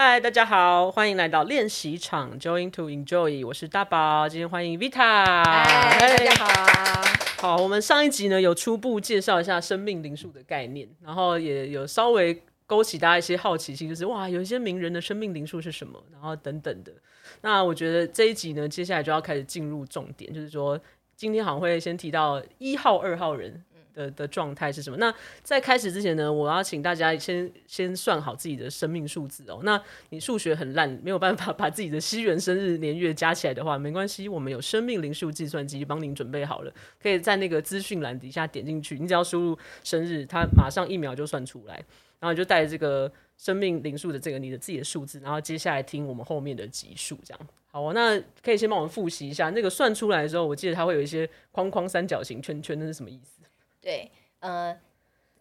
嗨，大家好，欢迎来到练习场，Join to Enjoy，我是大宝，今天欢迎 Vita，嗨，大家好。好，我们上一集呢有初步介绍一下生命灵数的概念，然后也有稍微勾起大家一些好奇心，就是哇，有一些名人的生命灵数是什么，然后等等的。那我觉得这一集呢，接下来就要开始进入重点，就是说今天好像会先提到一号、二号人。的的状态是什么？那在开始之前呢，我要请大家先先算好自己的生命数字哦。那你数学很烂，没有办法把自己的西元生日年月加起来的话，没关系，我们有生命灵数计算机帮您准备好了，可以在那个资讯栏底下点进去，你只要输入生日，它马上一秒就算出来，然后你就带这个生命灵数的这个你的自己的数字，然后接下来听我们后面的集数，这样好哦。那可以先帮我们复习一下，那个算出来的时候，我记得它会有一些框框、三角形、圈圈，那是什么意思？对，呃，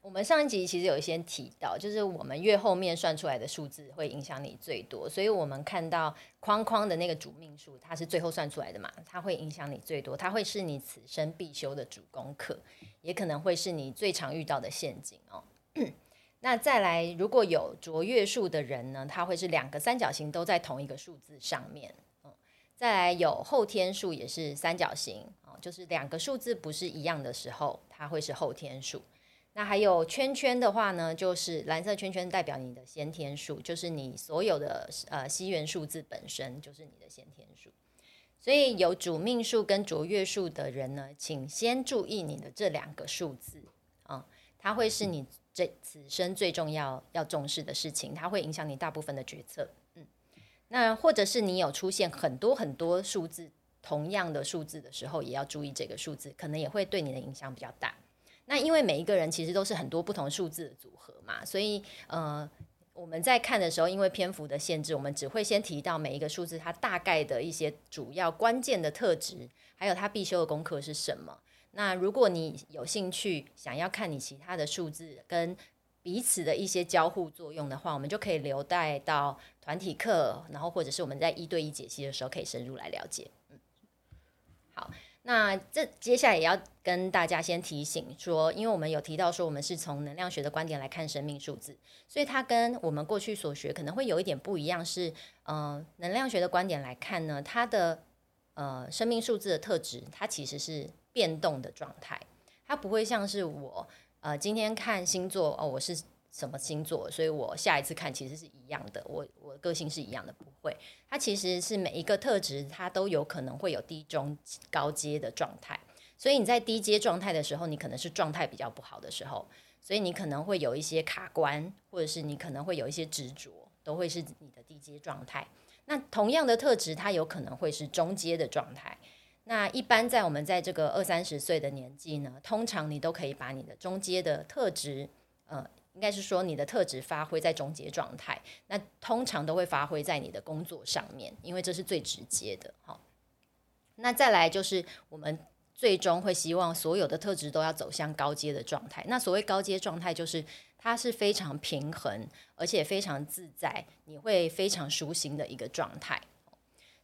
我们上一集其实有一些提到，就是我们越后面算出来的数字会影响你最多，所以我们看到框框的那个主命数，它是最后算出来的嘛，它会影响你最多，它会是你此生必修的主功课，也可能会是你最常遇到的陷阱哦。那再来，如果有卓越数的人呢，他会是两个三角形都在同一个数字上面。嗯再来有后天数也是三角形哦，就是两个数字不是一样的时候，它会是后天数。那还有圈圈的话呢，就是蓝色圈圈代表你的先天数，就是你所有的呃西元数字本身就是你的先天数。所以有主命数跟卓越数的人呢，请先注意你的这两个数字啊，它会是你这此生最重要要重视的事情，它会影响你大部分的决策。嗯那或者是你有出现很多很多数字，同样的数字的时候，也要注意这个数字，可能也会对你的影响比较大。那因为每一个人其实都是很多不同数字的组合嘛，所以呃，我们在看的时候，因为篇幅的限制，我们只会先提到每一个数字它大概的一些主要关键的特质，还有它必修的功课是什么。那如果你有兴趣想要看你其他的数字跟彼此的一些交互作用的话，我们就可以留待到团体课，然后或者是我们在一对一解析的时候，可以深入来了解。好，那这接下来也要跟大家先提醒说，因为我们有提到说，我们是从能量学的观点来看生命数字，所以它跟我们过去所学可能会有一点不一样。是，呃，能量学的观点来看呢，它的呃生命数字的特质，它其实是变动的状态，它不会像是我。呃，今天看星座哦，我是什么星座，所以我下一次看其实是一样的，我我个性是一样的，不会。它其实是每一个特质，它都有可能会有低中高阶的状态。所以你在低阶状态的时候，你可能是状态比较不好的时候，所以你可能会有一些卡关，或者是你可能会有一些执着，都会是你的低阶状态。那同样的特质，它有可能会是中阶的状态。那一般在我们在这个二三十岁的年纪呢，通常你都可以把你的中阶的特质，呃，应该是说你的特质发挥在中阶状态。那通常都会发挥在你的工作上面，因为这是最直接的。好，那再来就是我们最终会希望所有的特质都要走向高阶的状态。那所谓高阶状态，就是它是非常平衡，而且非常自在，你会非常舒心的一个状态。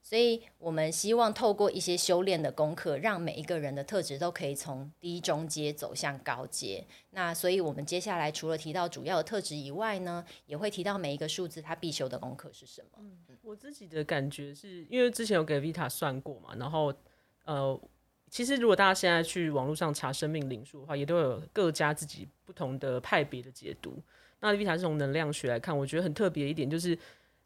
所以我们希望透过一些修炼的功课，让每一个人的特质都可以从低中阶走向高阶。那所以我们接下来除了提到主要的特质以外呢，也会提到每一个数字它必修的功课是什么。嗯，我自己的感觉是因为之前有给 Vita 算过嘛，然后呃，其实如果大家现在去网络上查生命灵数的话，也都有各家自己不同的派别的解读。那 Vita 是从能量学来看，我觉得很特别一点就是。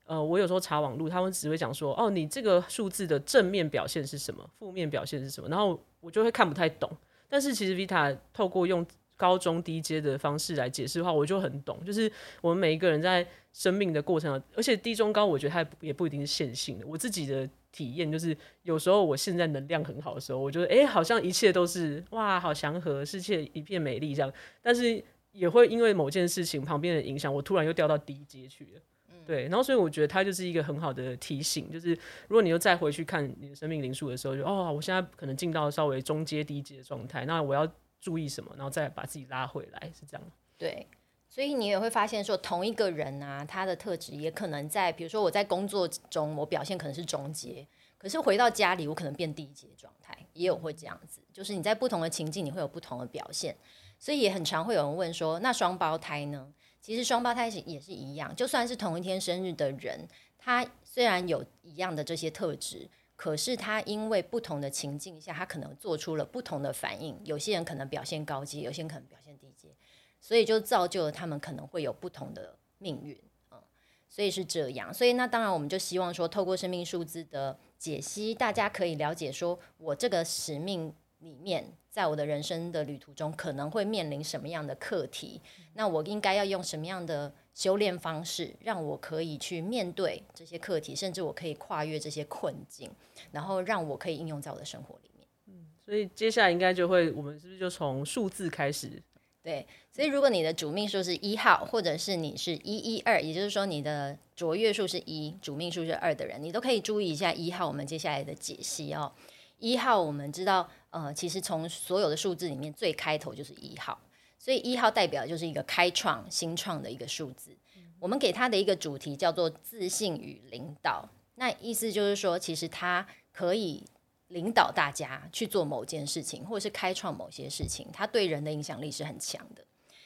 呃，我有时候查网路，他们只会讲说，哦，你这个数字的正面表现是什么，负面表现是什么，然后我就会看不太懂。但是其实 Vita 透过用高中低阶的方式来解释的话，我就很懂。就是我们每一个人在生命的过程，而且低中高，我觉得它也不一定是线性的。我自己的体验就是，有时候我现在能量很好的时候，我觉得，哎，好像一切都是哇，好祥和，世界一片美丽这样。但是也会因为某件事情旁边的影响，我突然又掉到低阶去了。对，然后所以我觉得它就是一个很好的提醒，就是如果你又再回去看你的生命灵数的时候，就哦，我现在可能进到稍微中阶、低阶的状态，那我要注意什么，然后再把自己拉回来，是这样。对，所以你也会发现说，同一个人啊，他的特质也可能在，比如说我在工作中，我表现可能是中阶，可是回到家里，我可能变低阶状态，也有会这样子，就是你在不同的情境，你会有不同的表现，所以也很常会有人问说，那双胞胎呢？其实双胞胎型也是一样，就算是同一天生日的人，他虽然有一样的这些特质，可是他因为不同的情境下，他可能做出了不同的反应。有些人可能表现高阶，有些人可能表现低阶，所以就造就了他们可能会有不同的命运。嗯，所以是这样。所以那当然，我们就希望说，透过生命数字的解析，大家可以了解说，我这个使命里面。在我的人生的旅途中，可能会面临什么样的课题？那我应该要用什么样的修炼方式，让我可以去面对这些课题，甚至我可以跨越这些困境，然后让我可以应用在我的生活里面。嗯，所以接下来应该就会，我们是不是就从数字开始？对，所以如果你的主命数是一号，或者是你是一一二，也就是说你的卓越数是一，主命数是二的人，你都可以注意一下一号。我们接下来的解析哦，一号我们知道。呃，其实从所有的数字里面，最开头就是一号，所以一号代表的就是一个开创、新创的一个数字。我们给他的一个主题叫做自信与领导，那意思就是说，其实他可以领导大家去做某件事情，或者是开创某些事情，他对人的影响力是很强的。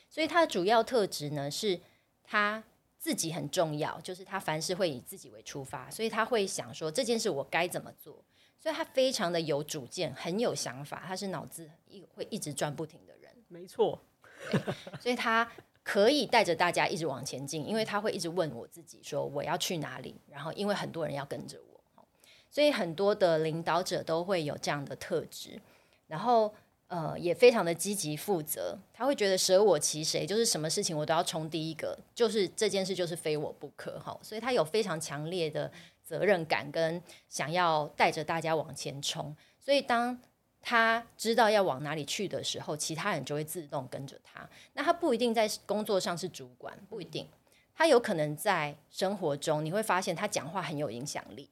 所以他的主要特质呢，是他自己很重要，就是他凡事会以自己为出发，所以他会想说这件事我该怎么做。所以他非常的有主见，很有想法，他是脑子一会一直转不停的人。没错，所以他可以带着大家一直往前进，因为他会一直问我自己说我要去哪里，然后因为很多人要跟着我，所以很多的领导者都会有这样的特质，然后呃也非常的积极负责，他会觉得舍我其谁，就是什么事情我都要冲第一个，就是这件事就是非我不可哈，所以他有非常强烈的。责任感跟想要带着大家往前冲，所以当他知道要往哪里去的时候，其他人就会自动跟着他。那他不一定在工作上是主管，不一定，他有可能在生活中你会发现他讲话很有影响力，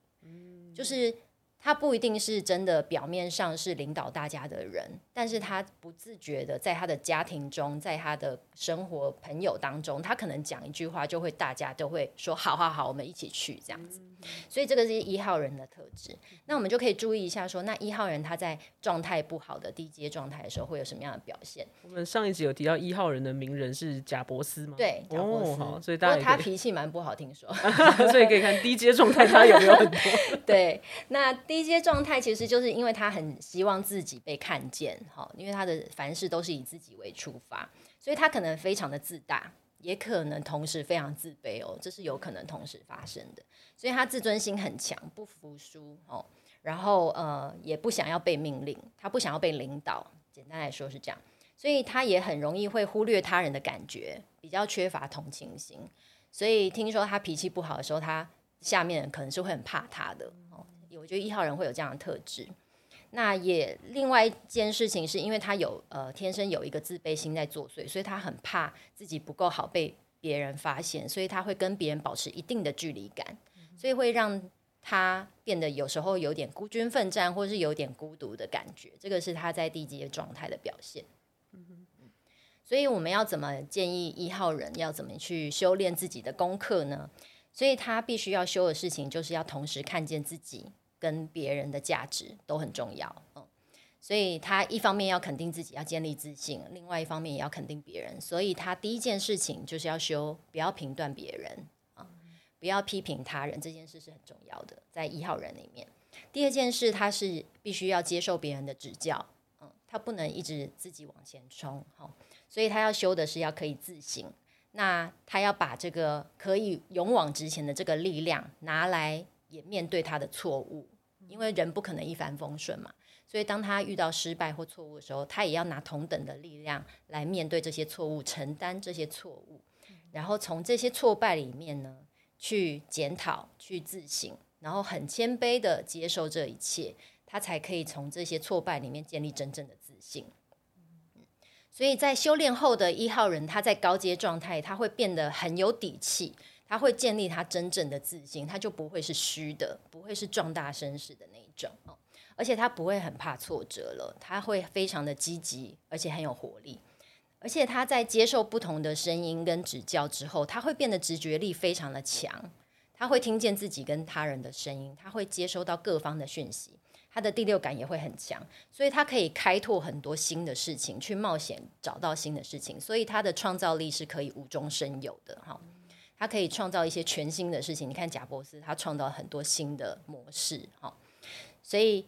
就是。他不一定是真的表面上是领导大家的人，但是他不自觉的在他的家庭中，在他的生活朋友当中，他可能讲一句话，就会大家都会说好好好，我们一起去这样子。所以这个是一号人的特质。那我们就可以注意一下说，说那一号人他在状态不好的低阶状态的时候，会有什么样的表现？我们上一集有提到一号人的名人是贾伯斯吗？对，贾伯斯。哦、所以大家他脾气蛮不好，听说。所以可以看低阶状态他有没有很多？对，那。第一阶状态其实就是因为他很希望自己被看见，哈，因为他的凡事都是以自己为出发，所以他可能非常的自大，也可能同时非常自卑哦，这是有可能同时发生的。所以他自尊心很强，不服输哦，然后呃也不想要被命令，他不想要被领导，简单来说是这样，所以他也很容易会忽略他人的感觉，比较缺乏同情心。所以听说他脾气不好的时候，他下面可能是会很怕他的。我觉得一号人会有这样的特质，那也另外一件事情是因为他有呃天生有一个自卑心在作祟，所以他很怕自己不够好被别人发现，所以他会跟别人保持一定的距离感，所以会让他变得有时候有点孤军奋战，或是有点孤独的感觉，这个是他在低阶状态的表现。所以我们要怎么建议一号人要怎么去修炼自己的功课呢？所以他必须要修的事情，就是要同时看见自己跟别人的价值都很重要。嗯，所以他一方面要肯定自己，要建立自信；另外一方面也要肯定别人。所以他第一件事情就是要修，不要评断别人啊，不要批评他人，这件事是很重要的，在一号人里面。第二件事，他是必须要接受别人的指教，嗯，他不能一直自己往前冲。好，所以他要修的是要可以自省。那他要把这个可以勇往直前的这个力量拿来也面对他的错误，因为人不可能一帆风顺嘛。所以当他遇到失败或错误的时候，他也要拿同等的力量来面对这些错误，承担这些错误，然后从这些挫败里面呢去检讨、去自省，然后很谦卑的接受这一切，他才可以从这些挫败里面建立真正的自信。所以在修炼后的一号人，他在高阶状态，他会变得很有底气，他会建立他真正的自信，他就不会是虚的，不会是壮大声势的那一种，而且他不会很怕挫折了，他会非常的积极，而且很有活力，而且他在接受不同的声音跟指教之后，他会变得直觉力非常的强，他会听见自己跟他人的声音，他会接收到各方的讯息，他的第六感也会很强，所以他可以开拓很多新的事情，去冒险找到新的事情，所以他的创造力是可以无中生有的哈。他可以创造一些全新的事情。你看贾伯斯，他创造很多新的模式哈。所以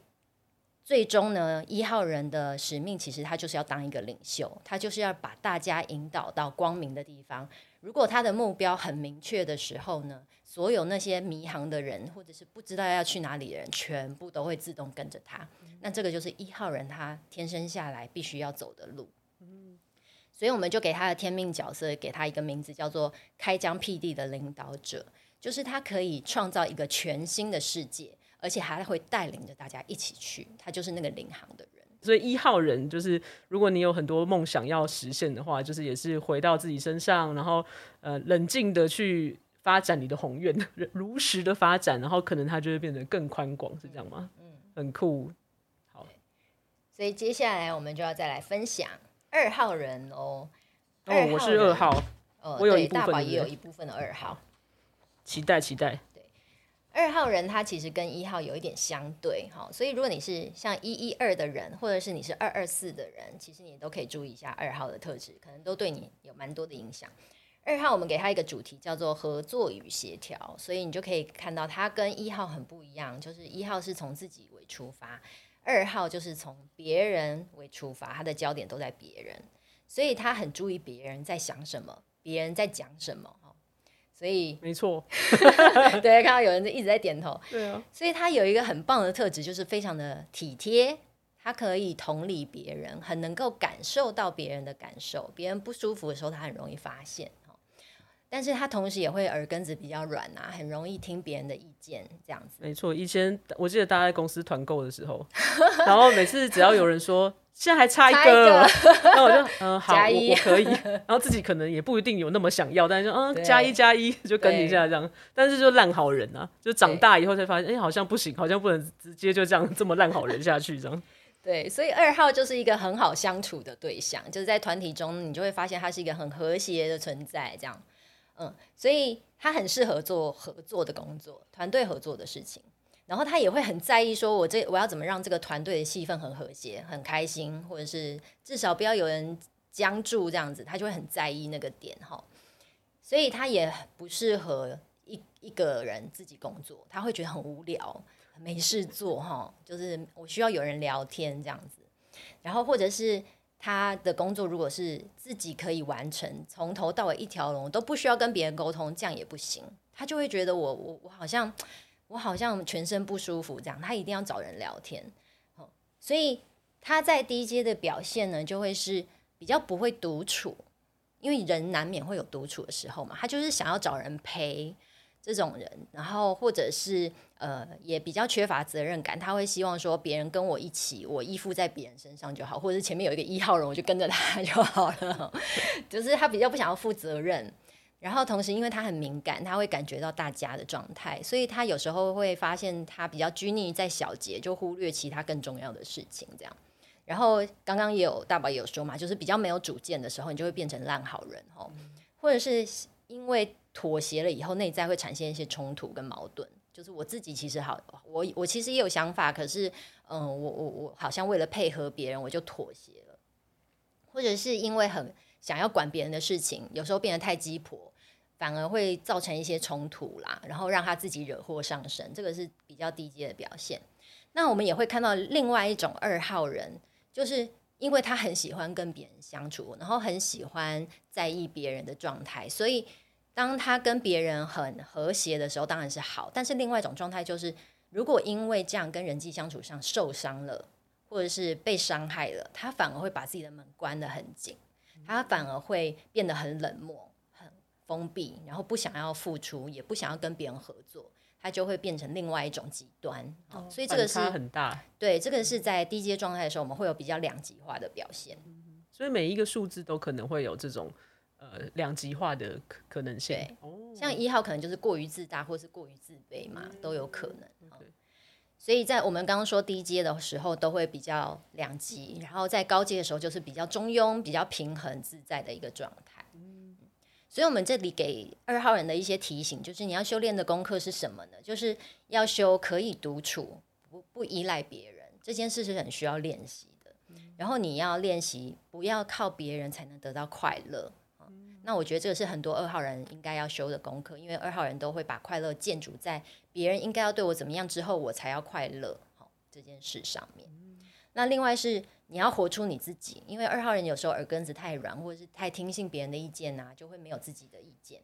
最终呢，一号人的使命其实他就是要当一个领袖，他就是要把大家引导到光明的地方。如果他的目标很明确的时候呢，所有那些迷航的人，或者是不知道要去哪里的人，全部都会自动跟着他。那这个就是一号人他天生下来必须要走的路。所以我们就给他的天命角色，给他一个名字叫做开疆辟地的领导者，就是他可以创造一个全新的世界，而且还会带领着大家一起去。他就是那个领航的人。所以一号人就是，如果你有很多梦想要实现的话，就是也是回到自己身上，然后呃冷静的去发展你的宏愿，如实的发展，然后可能它就会变得更宽广，是这样吗？嗯，很酷。好，所以接下来我们就要再来分享二号人哦。哦，我是二号，呃，我有一部分大宝也有一部分的二号，期待期待。对二号人他其实跟一号有一点相对哈，所以如果你是像一一二的人，或者是你是二二四的人，其实你都可以注意一下二号的特质，可能都对你有蛮多的影响。二号我们给他一个主题叫做合作与协调，所以你就可以看到他跟一号很不一样，就是一号是从自己为出发，二号就是从别人为出发，他的焦点都在别人，所以他很注意别人在想什么，别人在讲什么。所以没错，对，看到有人一直在点头。对啊，所以他有一个很棒的特质，就是非常的体贴，他可以同理别人，很能够感受到别人的感受，别人不舒服的时候，他很容易发现。但是他同时也会耳根子比较软啊，很容易听别人的意见，这样子。没错，以前我记得大家在公司团购的时候，然后每次只要有人说现在还差一个，那我就嗯好，我我可以，然后自己可能也不一定有那么想要，但是就嗯加一加一就跟一下这样，但是就烂好人啊，就长大以后才发现，哎、欸，好像不行，好像不能直接就这样这么烂好人下去这样。对，所以二号就是一个很好相处的对象，就是在团体中你就会发现他是一个很和谐的存在，这样。嗯，所以他很适合做合作的工作，团队合作的事情。然后他也会很在意，说我这我要怎么让这个团队的气氛很和谐、很开心，或者是至少不要有人僵住这样子，他就会很在意那个点哈。所以他也不适合一一个人自己工作，他会觉得很无聊、没事做哈。就是我需要有人聊天这样子，然后或者是。他的工作如果是自己可以完成，从头到尾一条龙都不需要跟别人沟通，这样也不行。他就会觉得我我我好像我好像全身不舒服这样，他一定要找人聊天。所以他在低阶的表现呢，就会是比较不会独处，因为人难免会有独处的时候嘛。他就是想要找人陪。这种人，然后或者是呃，也比较缺乏责任感，他会希望说别人跟我一起，我依附在别人身上就好，或者是前面有一个一号人，我就跟着他就好了。就是他比较不想要负责任，然后同时因为他很敏感，他会感觉到大家的状态，所以他有时候会发现他比较拘泥在小节，就忽略其他更重要的事情。这样，然后刚刚也有大宝也有说嘛，就是比较没有主见的时候，你就会变成烂好人哦，或者是因为。妥协了以后，内在会产生一些冲突跟矛盾。就是我自己其实好，我我其实也有想法，可是，嗯，我我我好像为了配合别人，我就妥协了。或者是因为很想要管别人的事情，有时候变得太鸡婆，反而会造成一些冲突啦，然后让他自己惹祸上身。这个是比较低阶的表现。那我们也会看到另外一种二号人，就是因为他很喜欢跟别人相处，然后很喜欢在意别人的状态，所以。当他跟别人很和谐的时候，当然是好。但是另外一种状态就是，如果因为这样跟人际相处上受伤了，或者是被伤害了，他反而会把自己的门关得很紧，他反而会变得很冷漠、很封闭，然后不想要付出，也不想要跟别人合作，他就会变成另外一种极端。哦，所以这个是很大。对，这个是在低阶状态的时候，我们会有比较两极化的表现。所以每一个数字都可能会有这种。呃，两极化的可可能性，对，像一号可能就是过于自大，或是过于自卑嘛，嗯、都有可能。所以在我们刚刚说低阶的时候，都会比较两极，然后在高阶的时候，就是比较中庸、比较平衡自在的一个状态。嗯，所以我们这里给二号人的一些提醒，就是你要修炼的功课是什么呢？就是要修可以独处，不依赖别人，这件事是很需要练习的。然后你要练习不要靠别人才能得到快乐。那我觉得这个是很多二号人应该要修的功课，因为二号人都会把快乐建筑在别人应该要对我怎么样之后，我才要快乐。好，这件事上面。那另外是你要活出你自己，因为二号人有时候耳根子太软，或者是太听信别人的意见呐、啊，就会没有自己的意见。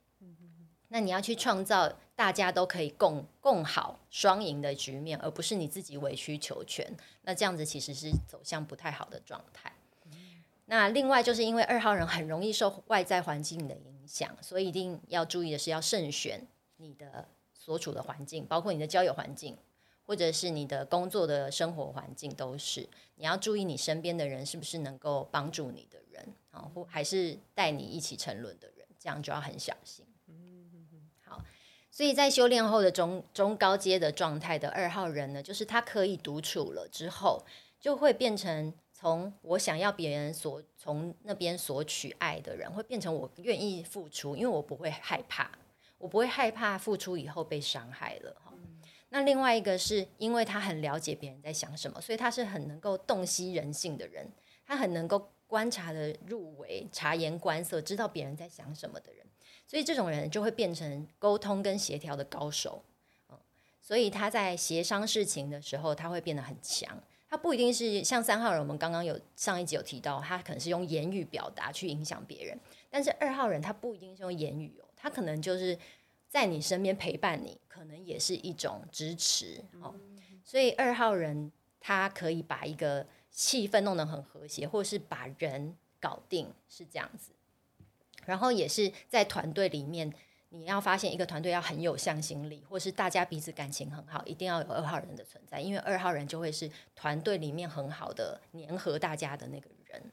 那你要去创造大家都可以共共好双赢的局面，而不是你自己委曲求全。那这样子其实是走向不太好的状态。那另外就是因为二号人很容易受外在环境的影响，所以一定要注意的是要慎选你的所处的环境，包括你的交友环境，或者是你的工作的生活环境，都是你要注意你身边的人是不是能够帮助你的人啊，或还是带你一起沉沦的人，这样就要很小心。好，所以在修炼后的中中高阶的状态的二号人呢，就是他可以独处了之后，就会变成。从我想要别人所从那边索取爱的人，会变成我愿意付出，因为我不会害怕，我不会害怕付出以后被伤害了。嗯、那另外一个是因为他很了解别人在想什么，所以他是很能够洞悉人性的人，他很能够观察的入围、察言观色，知道别人在想什么的人，所以这种人就会变成沟通跟协调的高手。嗯、所以他在协商事情的时候，他会变得很强。他不一定是像三号人，我们刚刚有上一集有提到，他可能是用言语表达去影响别人。但是二号人他不一定是用言语哦，他可能就是在你身边陪伴你，可能也是一种支持哦。所以二号人他可以把一个气氛弄得很和谐，或是把人搞定，是这样子。然后也是在团队里面。你要发现一个团队要很有向心力，或是大家彼此感情很好，一定要有二号人的存在，因为二号人就会是团队里面很好的粘合大家的那个人。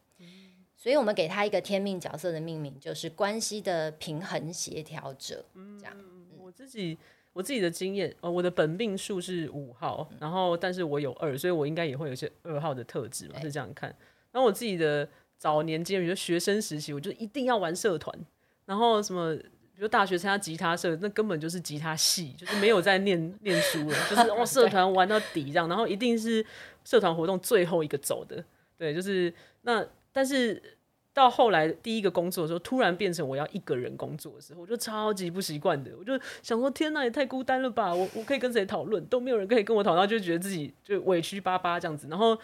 所以我们给他一个天命角色的命名，就是关系的平衡协调者。这样，我自己我自己的经验，呃，我的本命数是五号，然后但是我有二，所以我应该也会有些二号的特质嘛，是这样看。然后我自己的早年经验，比如学生时期，我就一定要玩社团，然后什么。比如大学参加吉他社，那根本就是吉他系，就是没有在念念书了，就是 哦社团玩到底这样，然后一定是社团活动最后一个走的，对，就是那但是到后来第一个工作的时候，突然变成我要一个人工作的时候，我就超级不习惯的，我就想说天哪，也太孤单了吧，我我可以跟谁讨论，都没有人可以跟我讨论，就觉得自己就委屈巴巴这样子，然后。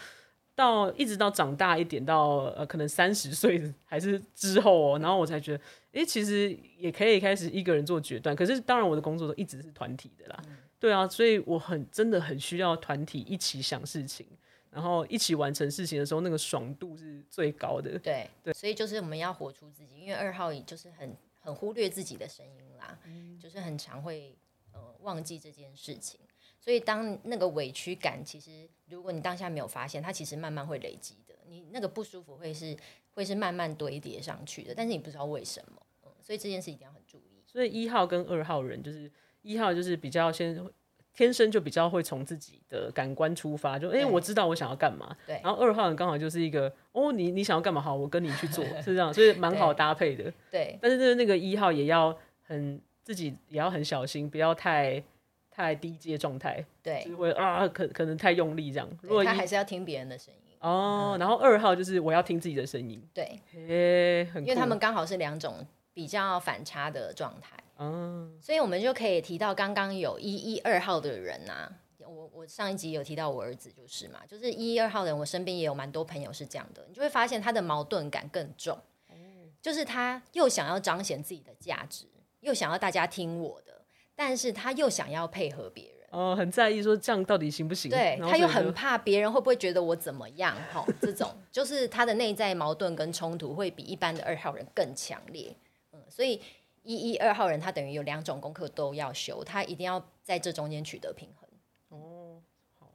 到一直到长大一点，到呃可能三十岁 还是之后哦，然后我才觉得，哎、欸，其实也可以开始一个人做决断。可是当然我的工作都一直是团体的啦，嗯、对啊，所以我很真的很需要团体一起想事情，然后一起完成事情的时候，那个爽度是最高的。对对，所以就是我们要活出自己，因为二号也就是很很忽略自己的声音啦，嗯、就是很常会呃忘记这件事情。所以，当那个委屈感，其实如果你当下没有发现，它其实慢慢会累积的。你那个不舒服会是会是慢慢堆叠上去的，但是你不知道为什么。嗯，所以这件事一定要很注意。所以一号跟二号人，就是一号就是比较先天生就比较会从自己的感官出发，就哎、欸，我知道我想要干嘛。对。然后二号人刚好就是一个哦，你你想要干嘛？好，我跟你去做，是这样，所以蛮好搭配的。对。但是就是那个一号也要很自己也要很小心，不要太。太低阶状态，对，就会啊，可可能太用力这样。如果他还是要听别人的声音哦。然后二号就是我要听自己的声音，对，欸、很，因为他们刚好是两种比较反差的状态，嗯，所以我们就可以提到刚刚有一一二号的人啊，我我上一集有提到我儿子就是嘛，就是一一二号的人，我身边也有蛮多朋友是这样的，你就会发现他的矛盾感更重，就是他又想要彰显自己的价值，又想要大家听我的。但是他又想要配合别人，哦，很在意说这样到底行不行？对，他又很怕别人会不会觉得我怎么样？哈，这种就是他的内在矛盾跟冲突会比一般的二号人更强烈。嗯，所以一一二号人他等于有两种功课都要修，他一定要在这中间取得平衡。哦，好，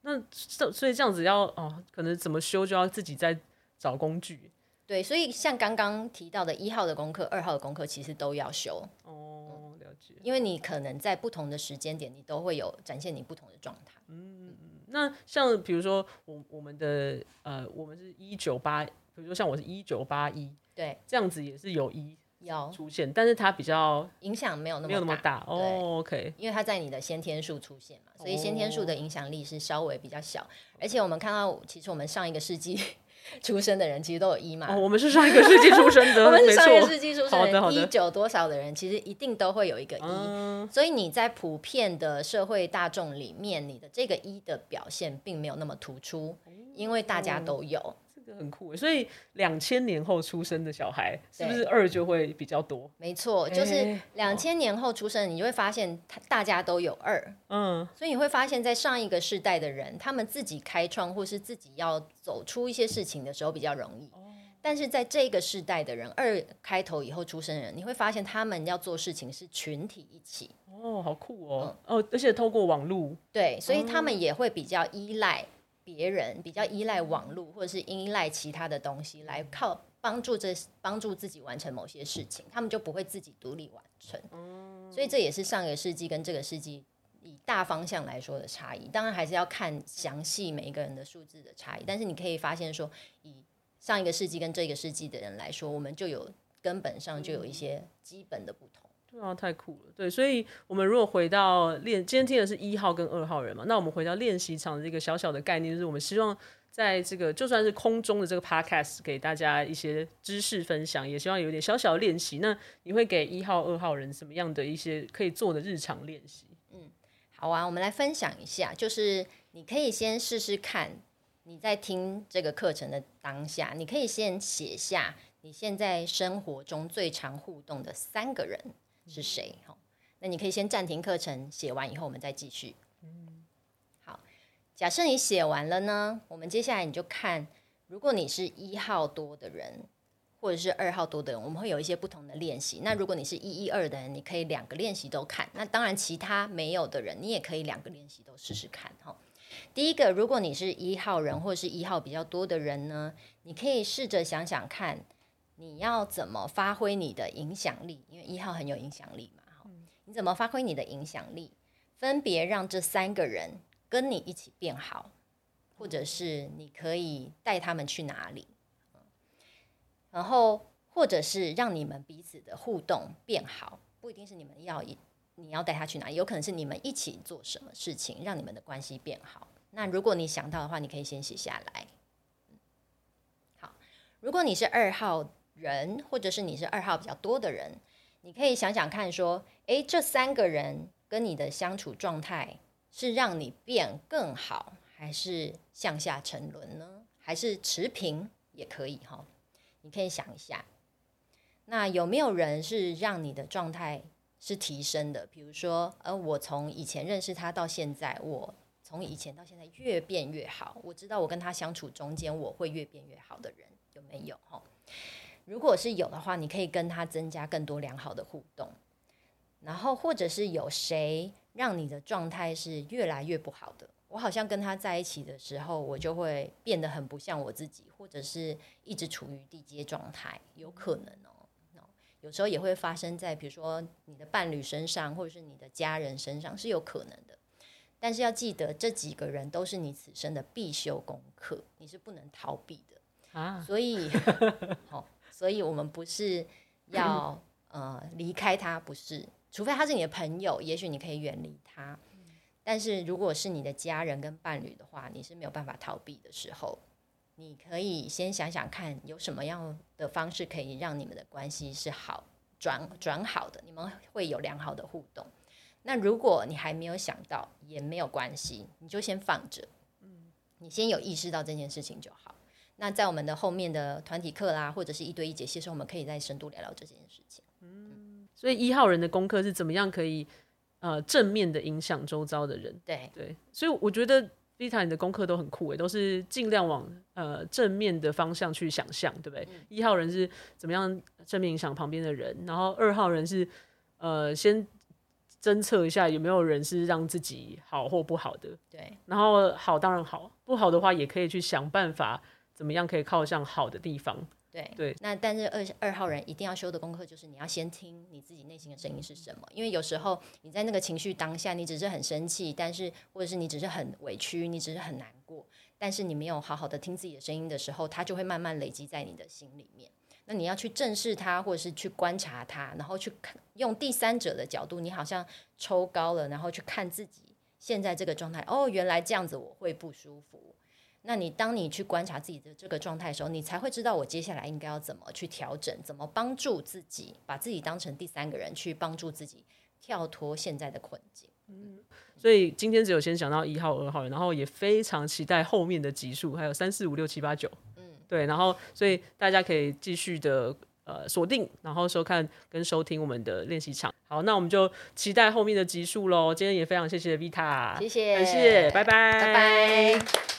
那这所以这样子要哦，可能怎么修就要自己再找工具。对，所以像刚刚提到的一号的功课、二号的功课，其实都要修。哦，了解。因为你可能在不同的时间点，你都会有展现你不同的状态。嗯，那像比如说我我们的呃，我们是一九八，比如说像我是一九八一，对，这样子也是有一有出现，但是它比较影响没有那么没有那么大哦。OK，因为它在你的先天数出现嘛，所以先天数的影响力是稍微比较小。哦、而且我们看到，其实我们上一个世纪 出生的人其实都有一嘛。哦，我们是上一个世纪出生的，我们是上一个世纪出生的人，一九多少的人，其实一定都会有一个一。嗯、所以你在普遍的社会大众里面，你的这个一的表现并没有那么突出，因为大家都有。嗯很酷，所以两千年后出生的小孩是不是二就会比较多？没错，就是两千年后出生，你就会发现他大家都有二，嗯，所以你会发现在上一个世代的人，他们自己开创或是自己要走出一些事情的时候比较容易，但是在这个世代的人，二开头以后出生的人，你会发现他们要做事情是群体一起，哦，好酷哦，哦，而且透过网络，对，所以他们也会比较依赖。别人比较依赖网络，或者是依赖其他的东西来靠帮助这帮助自己完成某些事情，他们就不会自己独立完成。所以这也是上个世纪跟这个世纪以大方向来说的差异。当然还是要看详细每一个人的数字的差异，但是你可以发现说，以上一个世纪跟这个世纪的人来说，我们就有根本上就有一些基本的不同。对啊，太酷了！对，所以我们如果回到练，今天听的是一号跟二号人嘛，那我们回到练习场的这个小小的概念，就是我们希望在这个就算是空中的这个 podcast 给大家一些知识分享，也希望有点小小的练习。那你会给一号、二号人什么样的一些可以做的日常练习？嗯，好啊，我们来分享一下，就是你可以先试试看，你在听这个课程的当下，你可以先写下你现在生活中最常互动的三个人。是谁？那你可以先暂停课程，写完以后我们再继续。嗯好，假设你写完了呢，我们接下来你就看，如果你是一号多的人，或者是二号多的人，我们会有一些不同的练习。那如果你是一一二的人，你可以两个练习都看。那当然，其他没有的人，你也可以两个练习都试试看。哈，第一个，如果你是一号人，或者是一号比较多的人呢，你可以试着想想看。你要怎么发挥你的影响力？因为一号很有影响力嘛，你怎么发挥你的影响力？分别让这三个人跟你一起变好，或者是你可以带他们去哪里？然后或者是让你们彼此的互动变好，不一定是你们要你要带他去哪里，有可能是你们一起做什么事情让你们的关系变好。那如果你想到的话，你可以先写下来。好，如果你是二号。人，或者是你是二号比较多的人，你可以想想看，说，诶，这三个人跟你的相处状态是让你变更好，还是向下沉沦呢？还是持平也可以哈？你可以想一下，那有没有人是让你的状态是提升的？比如说，呃，我从以前认识他到现在，我从以前到现在越变越好。我知道我跟他相处中间，我会越变越好的人有没有？哈。如果是有的话，你可以跟他增加更多良好的互动，然后或者是有谁让你的状态是越来越不好的？我好像跟他在一起的时候，我就会变得很不像我自己，或者是一直处于低阶状态，有可能哦。有时候也会发生在比如说你的伴侣身上，或者是你的家人身上，是有可能的。但是要记得，这几个人都是你此生的必修功课，你是不能逃避的啊。所以，好。所以，我们不是 要呃离开他，不是，除非他是你的朋友，也许你可以远离他。但是，如果是你的家人跟伴侣的话，你是没有办法逃避的时候，你可以先想想看，有什么样的方式可以让你们的关系是好转转好的，你们会有良好的互动。那如果你还没有想到，也没有关系，你就先放着，嗯你先有意识到这件事情就好。那在我们的后面的团体课啦，或者是一对一解析的时候，我们可以再深度聊聊这件事情。嗯，所以一号人的功课是怎么样可以呃正面的影响周遭的人？对对，所以我觉得 Vita 你的功课都很酷诶，都是尽量往呃正面的方向去想象，对不对？嗯，一号人是怎么样正面影响旁边的人，然后二号人是呃先侦测一下有没有人是让自己好或不好的，对，然后好当然好，不好的话也可以去想办法。怎么样可以靠向好的地方？对对，那但是二二号人一定要修的功课就是你要先听你自己内心的声音是什么，因为有时候你在那个情绪当下，你只是很生气，但是或者是你只是很委屈，你只是很难过，但是你没有好好的听自己的声音的时候，它就会慢慢累积在你的心里面。那你要去正视它，或者是去观察它，然后去看用第三者的角度，你好像抽高了，然后去看自己现在这个状态。哦，原来这样子我会不舒服。那你当你去观察自己的这个状态的时候，你才会知道我接下来应该要怎么去调整，怎么帮助自己，把自己当成第三个人去帮助自己跳脱现在的困境。嗯，所以今天只有先讲到一号、二号，然后也非常期待后面的集数，还有三四五六七八九。嗯，对，然后所以大家可以继续的呃锁定，然后收看跟收听我们的练习场。好，那我们就期待后面的集数喽。今天也非常谢谢 Vita，谢谢，谢谢，拜拜，拜拜。